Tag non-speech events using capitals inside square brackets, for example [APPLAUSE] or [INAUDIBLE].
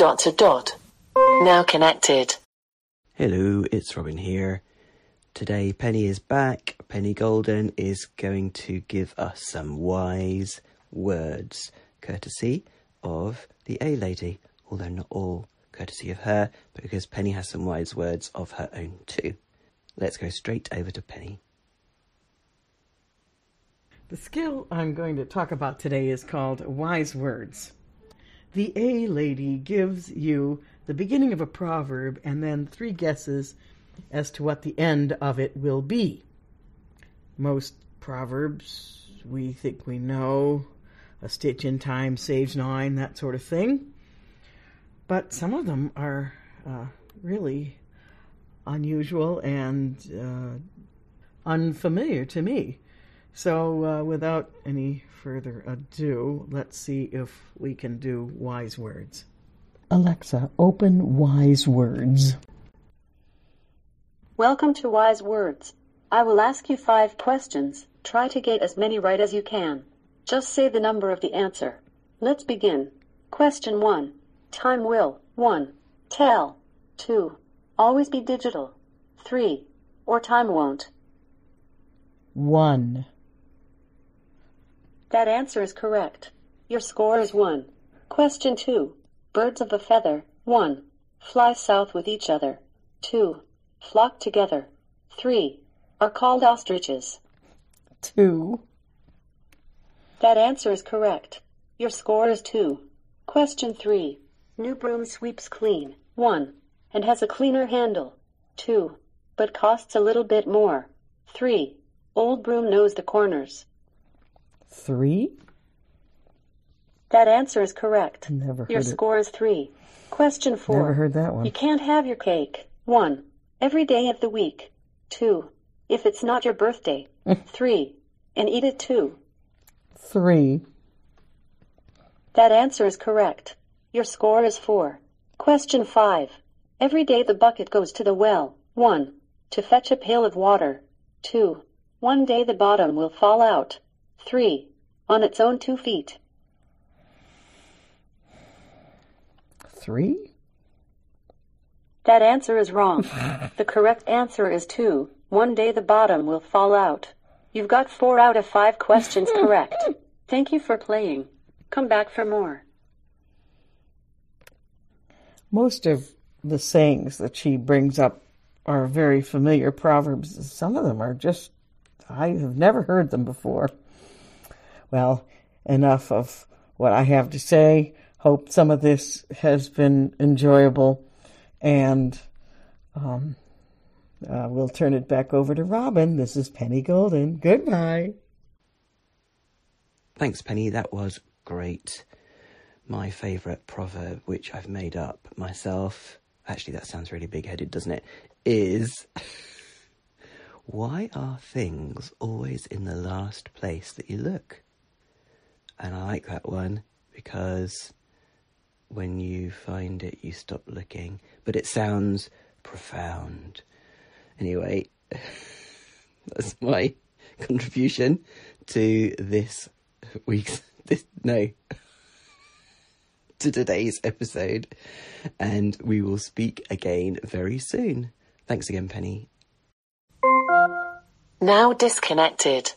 dot to dot. Now connected. Hello, it's Robin here. Today, Penny is back. Penny Golden is going to give us some wise words, courtesy of the A Lady, although not all courtesy of her, but because Penny has some wise words of her own too. Let's go straight over to Penny. The skill I'm going to talk about today is called Wise Words. The A lady gives you the beginning of a proverb and then three guesses as to what the end of it will be. Most proverbs we think we know, a stitch in time saves nine, that sort of thing. But some of them are uh, really unusual and uh, unfamiliar to me. So, uh, without any further ado, let's see if we can do wise words. Alexa, open wise words. Welcome to Wise Words. I will ask you five questions. Try to get as many right as you can. Just say the number of the answer. Let's begin. Question 1. Time will 1. Tell 2. Always be digital 3. Or time won't. 1. That answer is correct. Your score is 1. Question 2. Birds of a feather 1. Fly south with each other 2. Flock together 3. Are called ostriches. 2. That answer is correct. Your score is 2. Question 3. New broom sweeps clean 1. And has a cleaner handle 2. But costs a little bit more 3. Old broom knows the corners. 3. That answer is correct. Never heard Your it. score is 3. Question 4. Never heard that one. You can't have your cake. 1. Every day of the week. 2. If it's not your birthday. [LAUGHS] 3. And eat it too. 3. That answer is correct. Your score is 4. Question 5. Every day the bucket goes to the well. 1. To fetch a pail of water. 2. One day the bottom will fall out. 3. On its own two feet. 3. That answer is wrong. [LAUGHS] the correct answer is 2. One day the bottom will fall out. You've got 4 out of 5 questions correct. [LAUGHS] Thank you for playing. Come back for more. Most of the sayings that she brings up are very familiar proverbs. Some of them are just, I have never heard them before. Well, enough of what I have to say. Hope some of this has been enjoyable. And um, uh, we'll turn it back over to Robin. This is Penny Golden. Goodbye. Thanks, Penny. That was great. My favourite proverb, which I've made up myself, actually, that sounds really big headed, doesn't it? Is [LAUGHS] why are things always in the last place that you look? And I like that one because when you find it, you stop looking. But it sounds profound. Anyway, [LAUGHS] that's my contribution to this week's this no [LAUGHS] to today's episode and we will speak again very soon thanks again penny Now disconnected.